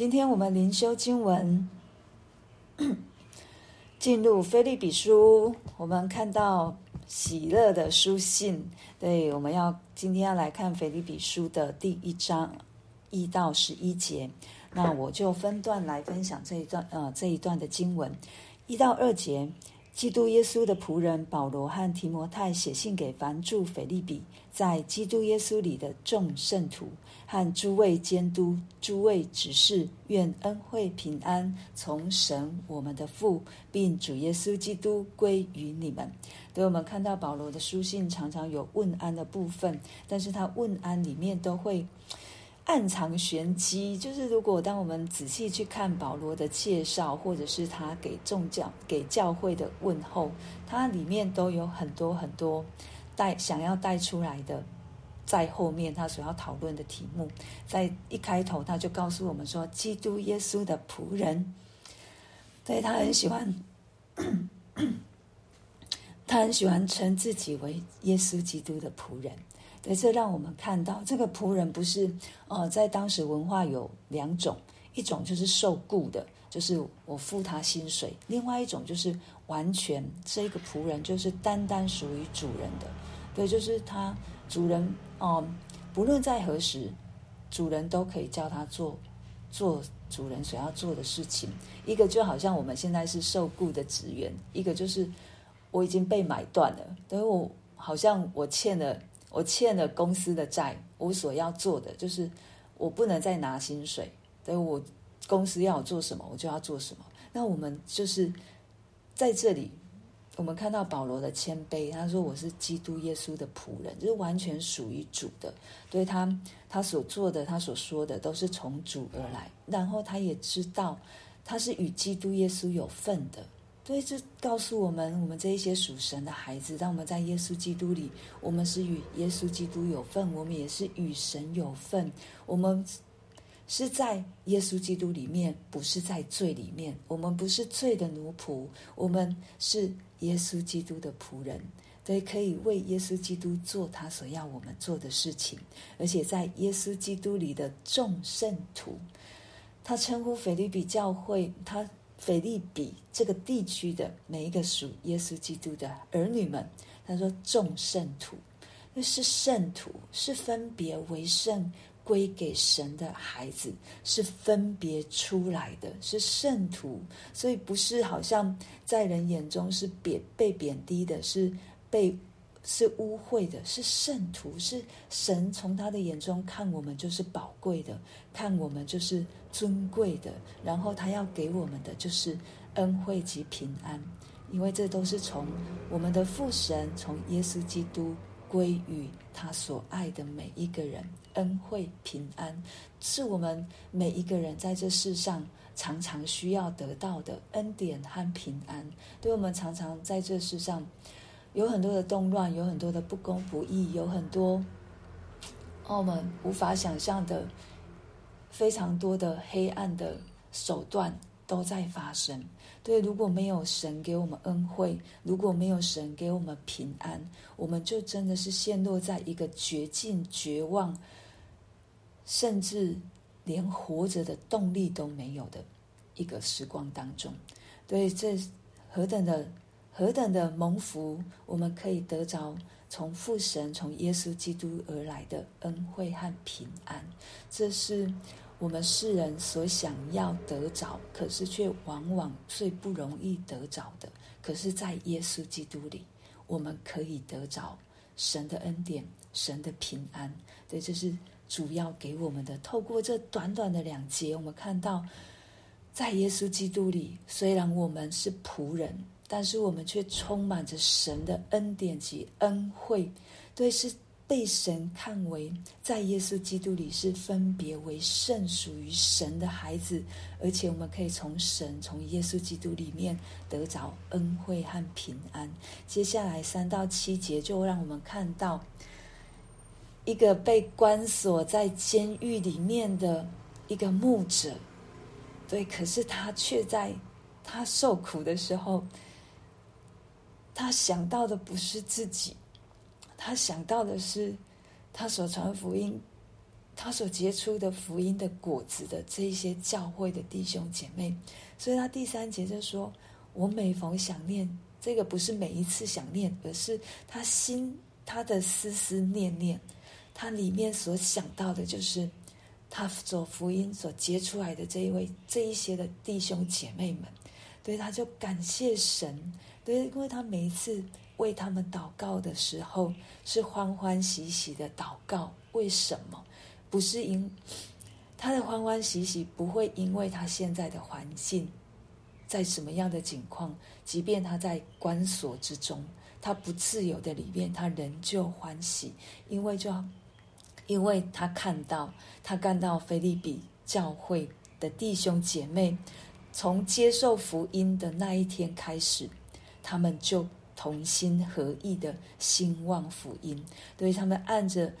今天我们灵修经文 进入腓立比书，我们看到喜乐的书信。对，我们要今天要来看腓立比书的第一章一到十一节。那我就分段来分享这一段，呃，这一段的经文一到二节。基督耶稣的仆人保罗和提摩太写信给凡住腓利比，在基督耶稣里的众圣徒和诸位监督、诸位执事，愿恩惠平安从神我们的父，并主耶稣基督归于你们。所以，我们看到保罗的书信常常有问安的部分，但是他问安里面都会。暗藏玄机，就是如果当我们仔细去看保罗的介绍，或者是他给众教、给教会的问候，它里面都有很多很多带想要带出来的，在后面他所要讨论的题目，在一开头他就告诉我们说，基督耶稣的仆人，对，他很喜欢，他很喜欢称自己为耶稣基督的仆人。对，这让我们看到，这个仆人不是，呃，在当时文化有两种，一种就是受雇的，就是我付他薪水；另外一种就是完全这个仆人就是单单属于主人的，对，就是他主人，哦、不论在何时，主人都可以叫他做做主人所要做的事情。一个就好像我们现在是受雇的职员，一个就是我已经被买断了，等于我好像我欠了。我欠了公司的债，我所要做的就是，我不能再拿薪水，所以我公司要我做什么，我就要做什么。那我们就是在这里，我们看到保罗的谦卑，他说：“我是基督耶稣的仆人，就是完全属于主的。对他，他所做的，他所说的，都是从主而来。然后他也知道，他是与基督耶稣有份的。”所以，这告诉我们，我们这一些属神的孩子，当我们在耶稣基督里，我们是与耶稣基督有份，我们也是与神有份。我们是在耶稣基督里面，不是在罪里面。我们不是罪的奴仆，我们是耶稣基督的仆人，所以可以为耶稣基督做他所要我们做的事情。而且，在耶稣基督里的众圣徒，他称呼腓利比教会，他。腓立比这个地区的每一个属耶稣基督的儿女们，他说众圣徒，那是圣徒，是分别为圣归给神的孩子，是分别出来的，是圣徒，所以不是好像在人眼中是贬被贬低的，是被。是污秽的，是圣徒，是神从他的眼中看我们就是宝贵的，看我们就是尊贵的，然后他要给我们的就是恩惠及平安，因为这都是从我们的父神，从耶稣基督归于他所爱的每一个人，恩惠平安是我们每一个人在这世上常常需要得到的恩典和平安，对我们常常在这世上。有很多的动乱，有很多的不公不义，有很多我们无法想象的非常多的黑暗的手段都在发生。对，如果没有神给我们恩惠，如果没有神给我们平安，我们就真的是陷落在一个绝境、绝望，甚至连活着的动力都没有的一个时光当中。对，这何等的！何等的蒙福，我们可以得着从父神、从耶稣基督而来的恩惠和平安，这是我们世人所想要得着，可是却往往最不容易得着的。可是，在耶稣基督里，我们可以得着神的恩典、神的平安。对，这是主要给我们的。透过这短短的两节，我们看到，在耶稣基督里，虽然我们是仆人。但是我们却充满着神的恩典及恩惠，对，是被神看为在耶稣基督里是分别为圣，属于神的孩子，而且我们可以从神、从耶稣基督里面得着恩惠和平安。接下来三到七节就让我们看到一个被关锁在监狱里面的一个牧者，对，可是他却在他受苦的时候。他想到的不是自己，他想到的是他所传福音他所结出的福音的果子的这一些教会的弟兄姐妹。所以他第三节就说：“我每逢想念这个，不是每一次想念，而是他心他的思思念念，他里面所想到的就是。”他所福音所结出来的这一位这一些的弟兄姐妹们，对，他就感谢神，对，因为他每一次为他们祷告的时候是欢欢喜喜的祷告。为什么？不是因他的欢欢喜喜不会因为他现在的环境在什么样的境况，即便他在关锁之中，他不自由的里面，他仍旧欢喜，因为就。因为他看到，他看到腓利比教会的弟兄姐妹，从接受福音的那一天开始，他们就同心合意的兴旺福音。对，他们按着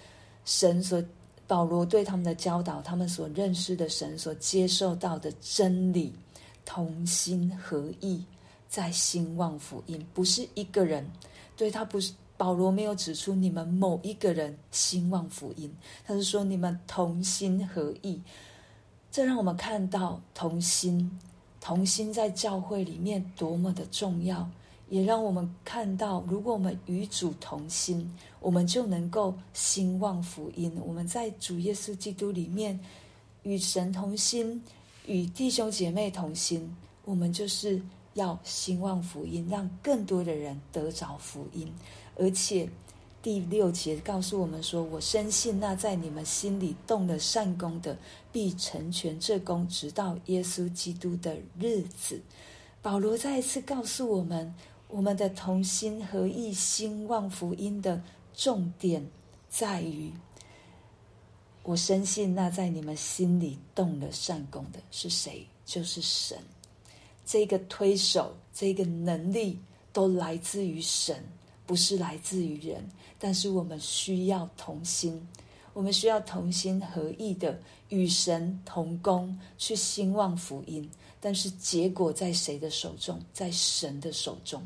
神所保罗对他们的教导，他们所认识的神所接受到的真理，同心合意在兴旺福音，不是一个人，对，他不是。保罗没有指出你们某一个人兴旺福音，他是说你们同心合意。这让我们看到同心，同心在教会里面多么的重要，也让我们看到，如果我们与主同心，我们就能够兴旺福音。我们在主耶稣基督里面与神同心，与弟兄姐妹同心，我们就是要兴旺福音，让更多的人得着福音。而且第六节告诉我们说：“我深信那在你们心里动了善工的，必成全这工，直到耶稣基督的日子。”保罗再一次告诉我们，我们的同心合意兴旺福音的重点在于：我深信那在你们心里动了善工的是谁？就是神。这个推手，这个能力，都来自于神。不是来自于人，但是我们需要同心，我们需要同心合意的与神同工，去兴旺福音。但是结果在谁的手中？在神的手中。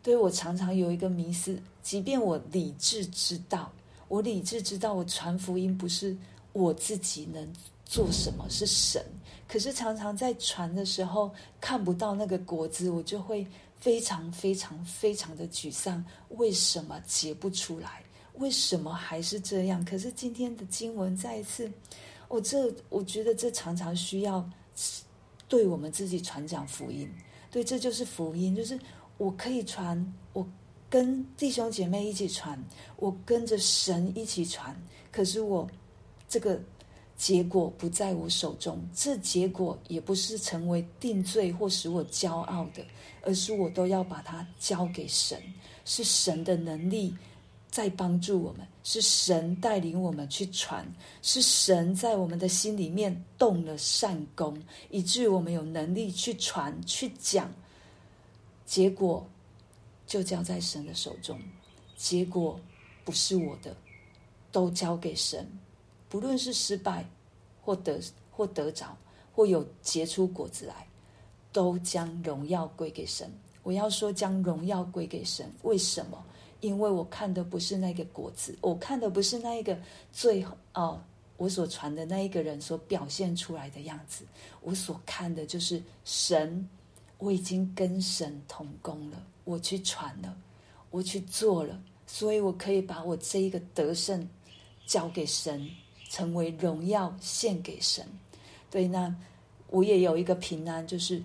对，我常常有一个迷思，即便我理智知道，我理智知道，我传福音不是我自己能做什么，是神。可是常常在传的时候看不到那个果子，我就会。非常非常非常的沮丧，为什么结不出来？为什么还是这样？可是今天的经文再一次，我这我觉得这常常需要对我们自己传讲福音。对，这就是福音，就是我可以传，我跟弟兄姐妹一起传，我跟着神一起传。可是我这个。结果不在我手中，这结果也不是成为定罪或使我骄傲的，而是我都要把它交给神。是神的能力在帮助我们，是神带领我们去传，是神在我们的心里面动了善工，以至于我们有能力去传、去讲。结果就交在神的手中，结果不是我的，都交给神。不论是失败，或得或得着，或有结出果子来，都将荣耀归给神。我要说，将荣耀归给神。为什么？因为我看的不是那个果子，我看的不是那一个最后哦，我所传的那一个人所表现出来的样子。我所看的就是神。我已经跟神同工了，我去传了，我去做了，所以我可以把我这一个得胜交给神。成为荣耀献给神，对，那我也有一个平安，就是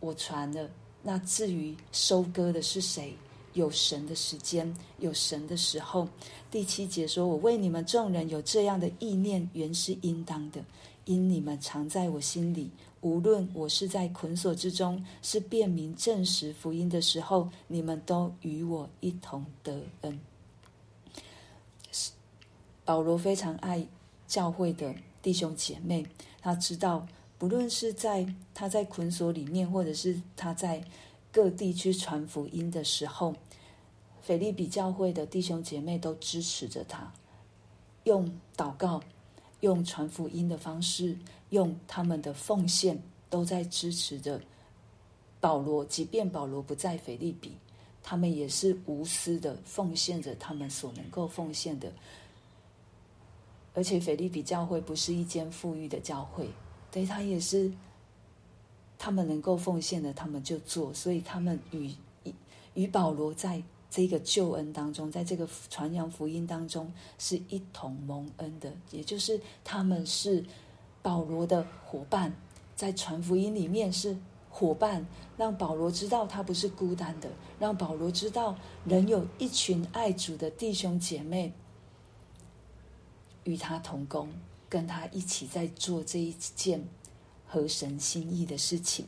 我传了。那至于收割的是谁？有神的时间，有神的时候。第七节说：“我为你们众人有这样的意念，原是应当的，因你们常在我心里。无论我是在捆锁之中，是辨明证实福音的时候，你们都与我一同得恩。”保罗非常爱。教会的弟兄姐妹，他知道，不论是在他在捆锁里面，或者是他在各地去传福音的时候，腓利比教会的弟兄姐妹都支持着他，用祷告、用传福音的方式、用他们的奉献，都在支持着保罗。即便保罗不在腓利比，他们也是无私的奉献着他们所能够奉献的。而且腓利比教会不是一间富裕的教会，对，他也是，他们能够奉献的，他们就做，所以他们与与保罗在这个救恩当中，在这个传扬福音当中是一同蒙恩的，也就是他们是保罗的伙伴，在传福音里面是伙伴，让保罗知道他不是孤单的，让保罗知道人有一群爱主的弟兄姐妹。与他同工，跟他一起在做这一件合神心意的事情。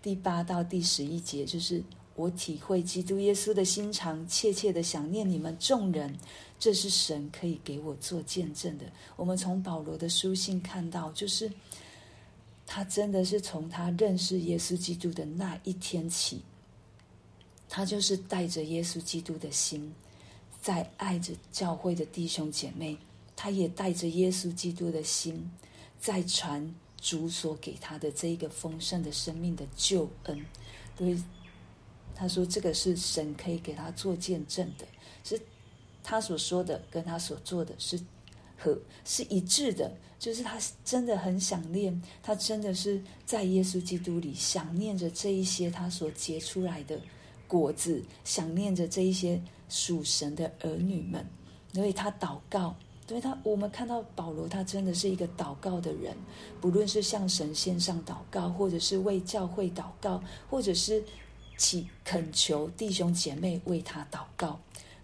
第八到第十一节就是我体会基督耶稣的心肠，切切的想念你们众人。这是神可以给我做见证的。我们从保罗的书信看到，就是他真的是从他认识耶稣基督的那一天起，他就是带着耶稣基督的心，在爱着教会的弟兄姐妹。他也带着耶稣基督的心，在传主所给他的这一个丰盛的生命的救恩。所以他说：“这个是神可以给他做见证的，是他所说的跟他所做的是和是一致的。就是他真的很想念，他真的是在耶稣基督里想念着这一些他所结出来的果子，想念着这一些属神的儿女们。所以他祷告。”所以他，我们看到保罗，他真的是一个祷告的人。不论是向神献上祷告，或者是为教会祷告，或者是祈恳求弟兄姐妹为他祷告。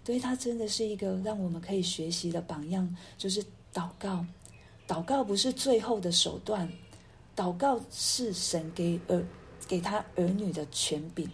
所以他真的是一个让我们可以学习的榜样，就是祷告。祷告不是最后的手段，祷告是神给儿给他儿女的权柄。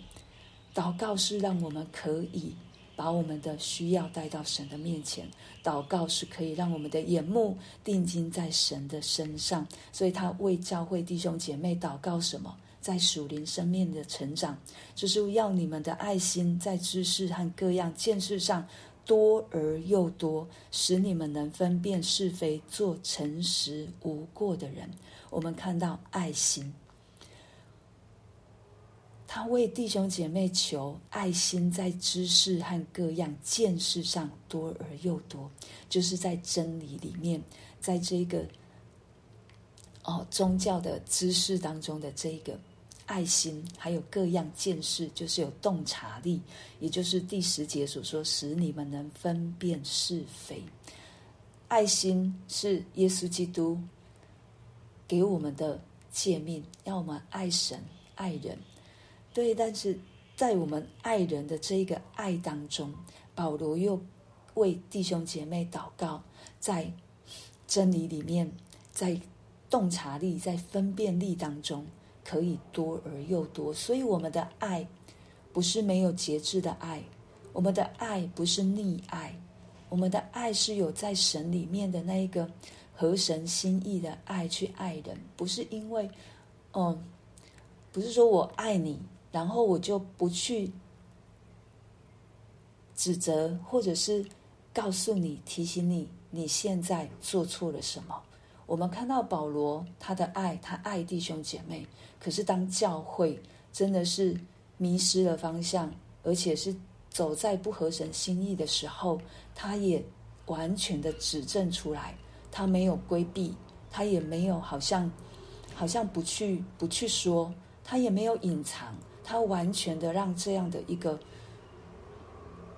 祷告是让我们可以。把我们的需要带到神的面前，祷告是可以让我们的眼目定睛在神的身上。所以他为教会弟兄姐妹祷告什么？在属灵生命的成长，就是要你们的爱心在知识和各样见识上多而又多，使你们能分辨是非，做诚实无过的人。我们看到爱心。他为弟兄姐妹求爱心，在知识和各样见识上多而又多，就是在真理里面，在这个哦宗教的知识当中的这个爱心，还有各样见识，就是有洞察力，也就是第十节所说，使你们能分辨是非。爱心是耶稣基督给我们的诫命，要我们爱神爱人。对，但是在我们爱人的这一个爱当中，保罗又为弟兄姐妹祷告，在真理里面，在洞察力、在分辨力当中，可以多而又多。所以，我们的爱不是没有节制的爱，我们的爱不是溺爱，我们的爱是有在神里面的那一个合神心意的爱去爱人，不是因为，嗯，不是说我爱你。然后我就不去指责，或者是告诉你、提醒你，你现在做错了什么。我们看到保罗他的爱，他爱弟兄姐妹。可是当教会真的是迷失了方向，而且是走在不合神心意的时候，他也完全的指正出来，他没有规避，他也没有好像好像不去不去说，他也没有隐藏。他完全的让这样的一个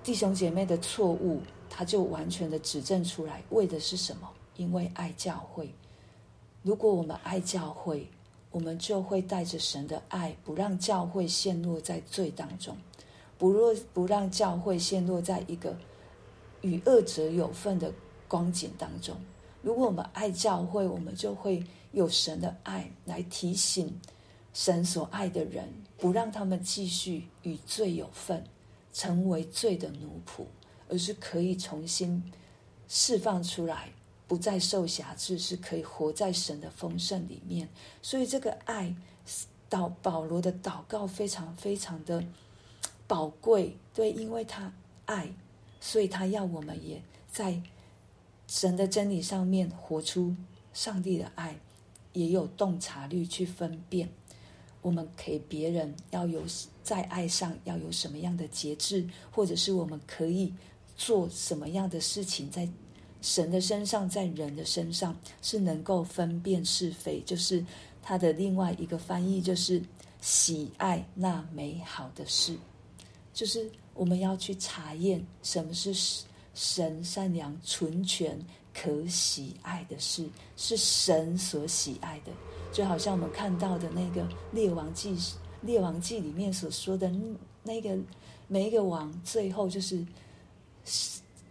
弟兄姐妹的错误，他就完全的指正出来，为的是什么？因为爱教会。如果我们爱教会，我们就会带着神的爱，不让教会陷落在罪当中，不若不让教会陷落在一个与恶者有份的光景当中。如果我们爱教会，我们就会有神的爱来提醒。神所爱的人，不让他们继续与罪有份，成为罪的奴仆，而是可以重新释放出来，不再受辖制，是可以活在神的丰盛里面。所以，这个爱，祷保罗的祷告非常非常的宝贵。对，因为他爱，所以他要我们也在神的真理上面活出上帝的爱，也有洞察力去分辨。我们给别人要有在爱上要有什么样的节制，或者是我们可以做什么样的事情，在神的身上，在人的身上是能够分辨是非，就是他的另外一个翻译，就是喜爱那美好的事，就是我们要去查验什么是神善良、纯全、可喜爱的事，是神所喜爱的。就好像我们看到的那个《列王记》《列王记》里面所说的那个每一个王，最后就是。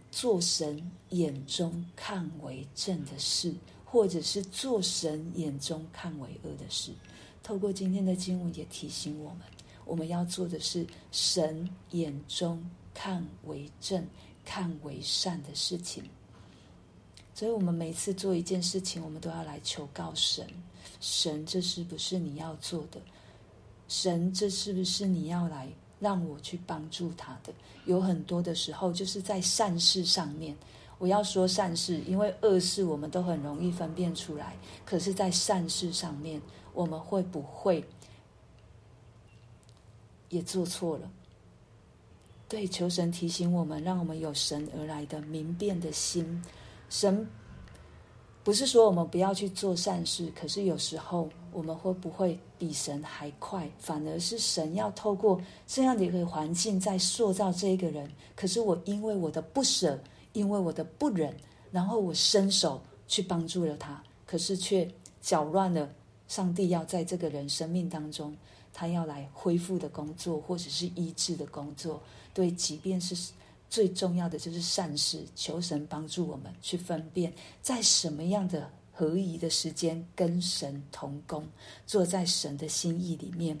做神眼中看为正的事，或者是做神眼中看为恶的事。透过今天的经文，也提醒我们，我们要做的是神眼中看为正、看为善的事情。所以，我们每次做一件事情，我们都要来求告神：神，这是不是你要做的？神，这是不是你要来？让我去帮助他的，有很多的时候就是在善事上面。我要说善事，因为恶事我们都很容易分辨出来。可是，在善事上面，我们会不会也做错了？对，求神提醒我们，让我们有神而来的明辨的心。神不是说我们不要去做善事，可是有时候。我们会不会比神还快？反而是神要透过这样的一个环境在塑造这一个人。可是我因为我的不舍，因为我的不忍，然后我伸手去帮助了他，可是却搅乱了上帝要在这个人生命当中他要来恢复的工作，或者是医治的工作。对，即便是最重要的就是善事，求神帮助我们去分辨在什么样的。合宜的时间跟神同工，坐在神的心意里面，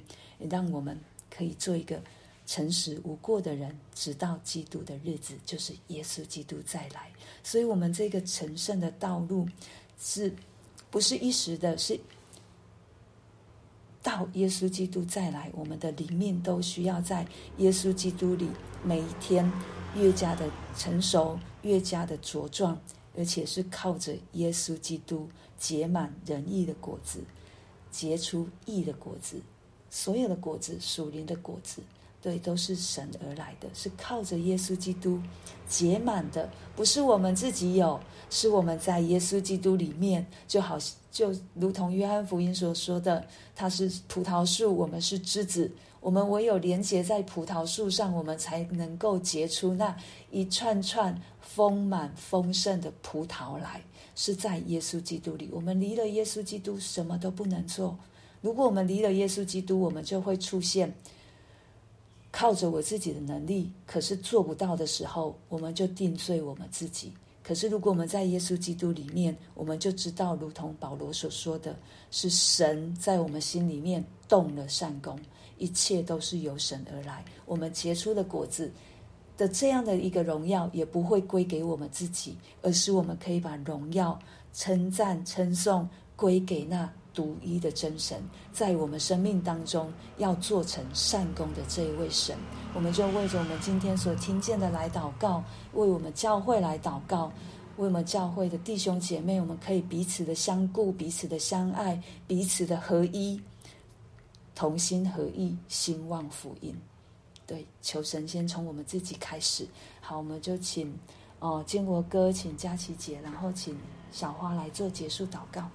让我们可以做一个诚实无过的人，直到基督的日子，就是耶稣基督再来。所以，我们这个成圣的道路是不是一时的？是到耶稣基督再来，我们的灵命都需要在耶稣基督里，每一天越加的成熟，越加的茁壮。而且是靠着耶稣基督结满仁义的果子，结出义的果子，所有的果子属灵的果子，对，都是神而来的，是靠着耶稣基督结满的，不是我们自己有，是我们在耶稣基督里面，就好，就如同约翰福音所说的，他是葡萄树，我们是枝子。我们唯有连结在葡萄树上，我们才能够结出那一串串丰满丰盛的葡萄来。是在耶稣基督里，我们离了耶稣基督，什么都不能做。如果我们离了耶稣基督，我们就会出现靠着我自己的能力，可是做不到的时候，我们就定罪我们自己。可是如果我们在耶稣基督里面，我们就知道，如同保罗所说的，是神在我们心里面动了善工。一切都是由神而来，我们结出的果子的这样的一个荣耀，也不会归给我们自己，而是我们可以把荣耀、称赞、称颂归给那独一的真神，在我们生命当中要做成善功的这一位神，我们就为着我们今天所听见的来祷告，为我们教会来祷告，为我们教会的弟兄姐妹，我们可以彼此的相顾，彼此的相爱，彼此的合一。同心合意，兴旺福音。对，求神先从我们自己开始。好，我们就请哦，建国哥，请佳琪姐，然后请小花来做结束祷告。